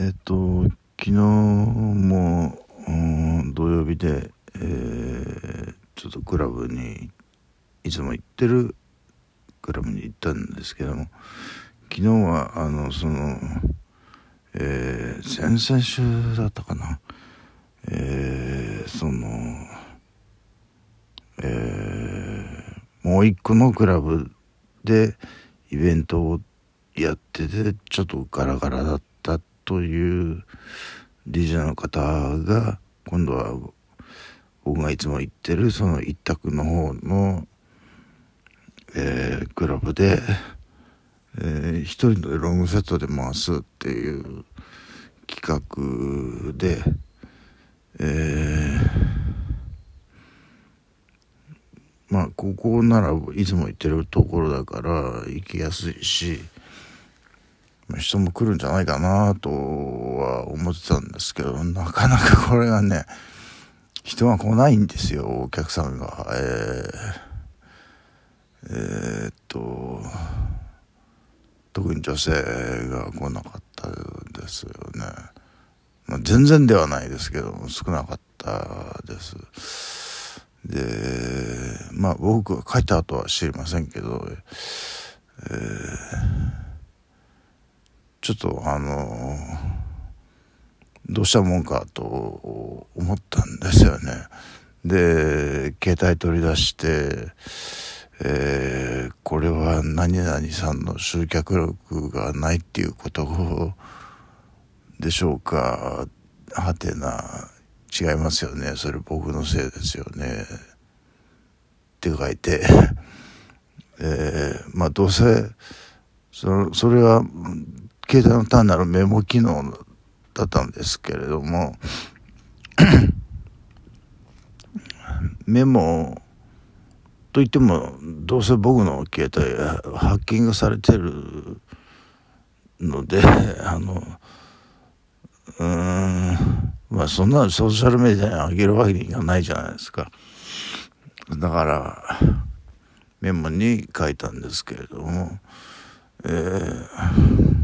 えっと昨日も、うん、土曜日で、えー、ちょっとクラブにいつも行ってるクラブに行ったんですけども昨日はあのその、えー、先々週だったかな、えー、その、えー、もう一個のクラブでイベントをやっててちょっとガラガラだった。という DJ の方が今度は僕がいつも行ってるその一択の方の、えー、クラブで、えー、一人のロングセットで回すっていう企画で、えー、まあここならいつも行ってるところだから行きやすいし人も来るんじゃないかなとは思ってたんですけどなかなかこれがね人が来ないんですよお客さんが。えー、えー、っと特に女性が来なかったですよね。まあ、全然ではないですけども少なかったです。でまあ僕が書いた後は知りませんけど、えーちょっとあのどうしたもんかと思ったんですよね。で携帯取り出して、えー、これは何々さんの集客力がないっていうことでしょうか。はてな違いますよね。それ僕のせいですよね。って書いて、えー、まあどうせそそれは携帯の単なるメモ機能だったんですけれども メモといってもどうせ僕の携帯ハッキングされてるので あのうんまあそんなソーシャルメディアに上げるわけにいかないじゃないですか。だからメモに書いたんですけれどもえー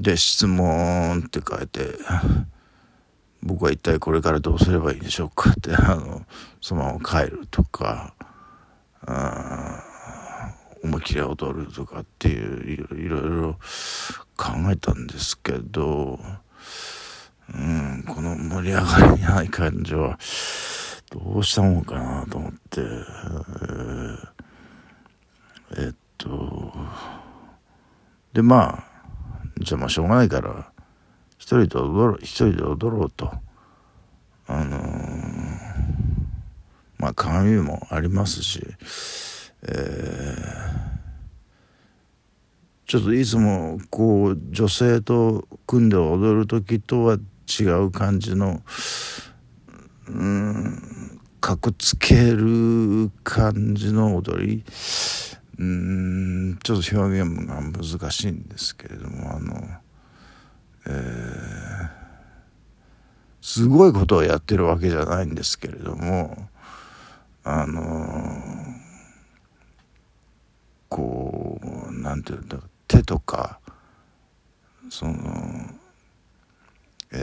で質問って書いて僕は一体これからどうすればいいでしょうか？ってあのそのまま帰るとか思い切り踊るとかっていういろいろ考えたんですけど、うん、この盛り上がりない感じはどうしたもんかなと思って、えー、えっとでまあじゃあまあしょうがないから一人で踊ろう一人で踊ろうと。あのー、まあ鏡もありますし、えー、ちょっといつもこう女性と組んで踊る時とは違う感じのうんかくつける感じの踊り。うん。ちょっと表現が難しいんですけれどもあの、えー、すごいことをやってるわけじゃないんですけれどもあのこうなんていうんだ手とかそのえ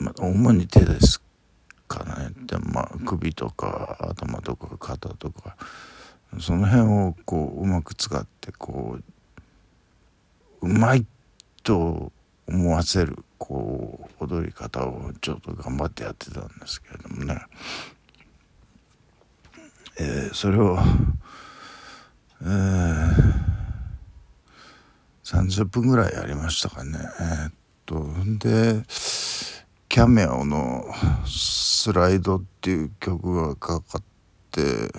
ー、まあ主に手ですかね。でまあ首とか頭とか肩とかその辺をこううまく使ってこううまいと思わせるこう踊り方をちょっと頑張ってやってたんですけれどもね、えー、それを、えー、30分ぐらいやりましたかね。えー、っとでキャメオの「スライド」っていう曲がかかって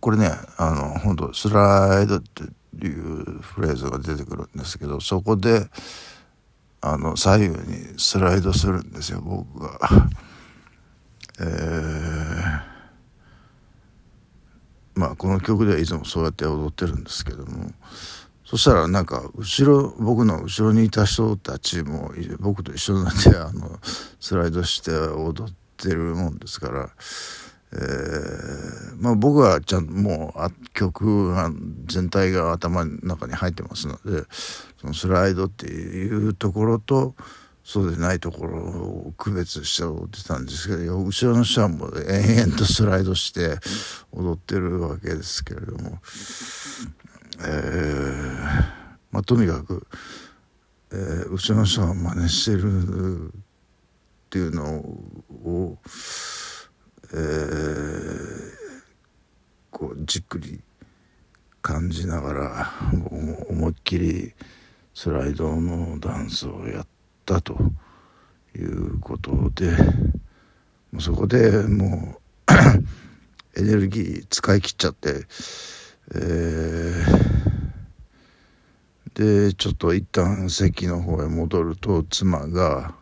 これねあの本当スライドっていうフレーズが出てくるんですけどそこであの左右にスライドするんですよ僕が。えー、まあこの曲ではいつもそうやって踊ってるんですけどもそしたらなんか後ろ僕の後ろにいた人たちも僕と一緒になってあのスライドして踊っててるもんですから、えー、まあ僕はちゃんともう曲が全体が頭の中に入ってますのでそのスライドっていうところとそうでないところを区別して踊ってたんですけど後ろの人はもう延々とスライドして踊ってるわけですけれども、えー、まあとにかく、えー、後ろの人は真似してるっていうのを、えー、こうじっくり感じながら思いっきりスライドのダンスをやっ。たということでもうそこでもう エネルギー使い切っちゃって、えー、でちょっと一旦席の方へ戻ると妻が、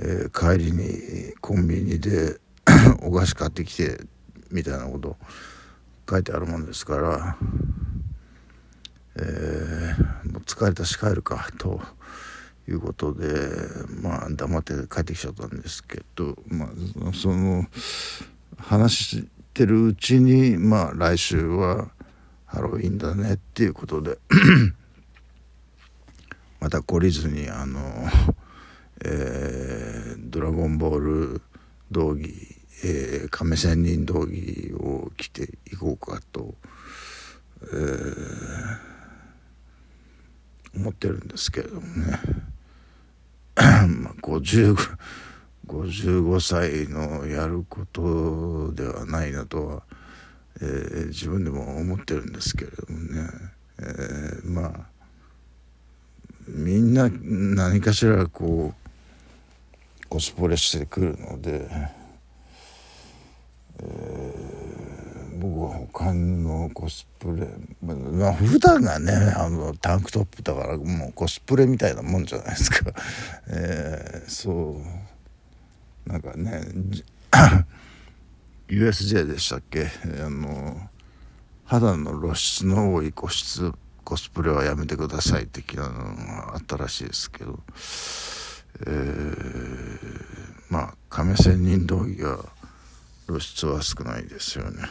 えー、帰りにコンビニで お菓子買ってきてみたいなこと書いてあるもんですから、えー、もう疲れたし帰るかと。いうことでまあ黙って帰ってきちゃったんですけど、まあ、その話してるうちにまあ来週はハロウィンだねっていうことで また懲りずにあの、えー、ドラゴンボール道着、えー、亀仙人道着を着ていこうかと、えー、思ってるんですけれどもね。50 55歳のやることではないなとは、えー、自分でも思ってるんですけれどもね、えー、まあみんな何かしらこうコスプレしてくるので、えー、僕は他のコスプレまあ普段がねあのタンクトップだからもうコスプレみたいなもんじゃないですか、えー、そう。なんかね USJ でしたっけ？あの肌の露出の多い個室コスプレはやめてください的なのがあったらしいですけど、えー、まあ亀仙人道着が露出は少ないですよね。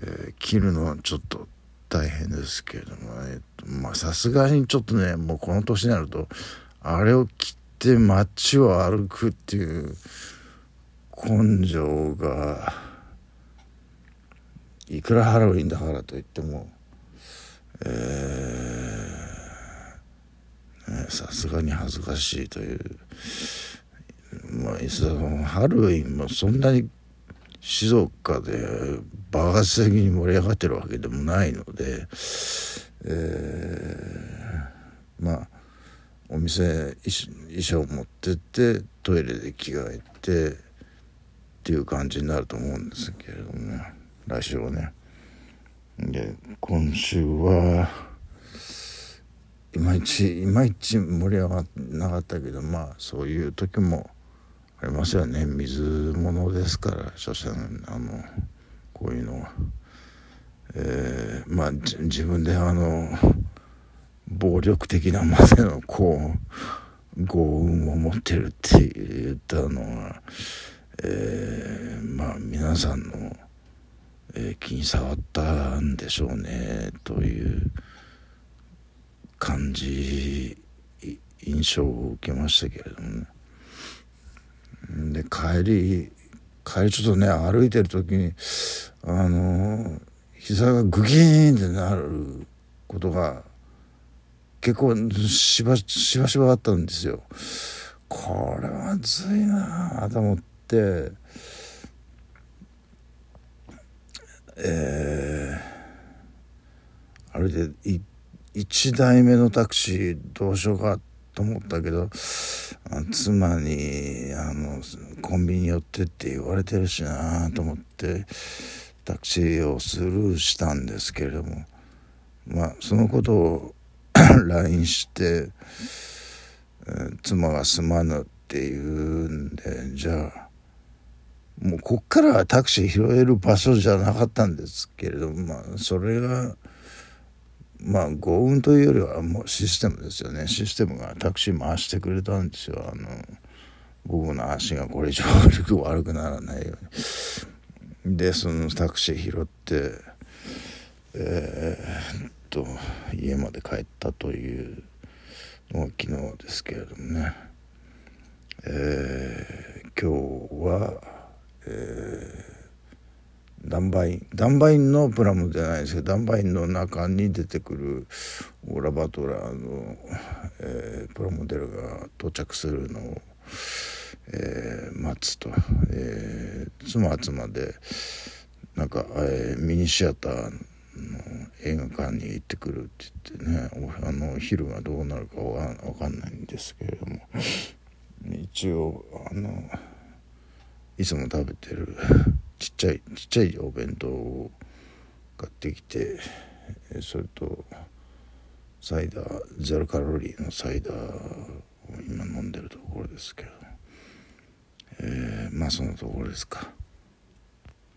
えー、切るのはちょっと大変ですけれども、えー、まあさすがにちょっとねもうこの年になるとあれを切って街を歩くっていう根性がいくらハロウィンだからといってもさすがに恥ずかしいというまあそのハロウィンもそんなに静岡で爆発的に盛り上がってるわけでもないので、えー、まあお店衣装持ってってトイレで着替えてっていう感じになると思うんですけれどもね来週はね。で今週はいまいちいまいち盛り上がっなかったけどまあそういう時もありますよね水物ですから所詮あのこういうのは。えー、まあ自分であの暴力的なまでのこう幸運を持ってるって言ったのは、えー、まあ皆さんの、えー、気に障ったんでしょうねという感じ印象を受けましたけれどもね。で帰り帰りちょっとね歩いてる時にあの膝がグキーンってなることが結構しばしばしばあったんですよ。これはずいなと思ってえー、歩いて1台目のタクシーどうしようかと思ったけど妻にあのコンビニ寄ってって言われてるしなと思ってタクシーをスルーしたんですけれどもまあそのことを LINE して妻がすまぬって言うんでじゃあもうこっからはタクシー拾える場所じゃなかったんですけれどもまあそれがまあ幸運というよりはもうシステムですよね。システムがタクシー回してくれたんですよ。あの僕の足がこれ以上悪くならないように。でそのタクシー拾ってえー、っと家まで帰ったというのが昨日ですけれどもね。えー、今日はえーダンバインダンバインのプラムじゃないですけどダンバインの中に出てくるオーラ・バトラーの、えー、プラモデルが到着するのを、えー、待つと、えー、妻は妻でなんか、えー、ミニシアターの映画館に行ってくるって言ってねあの昼がどうなるかわかんないんですけれども。一応あのいつも食べてるちっちゃいちっちゃいお弁当を買ってきてそれとサイダーゼロカロリーのサイダーを今飲んでるところですけど、えー、まあそのところですか。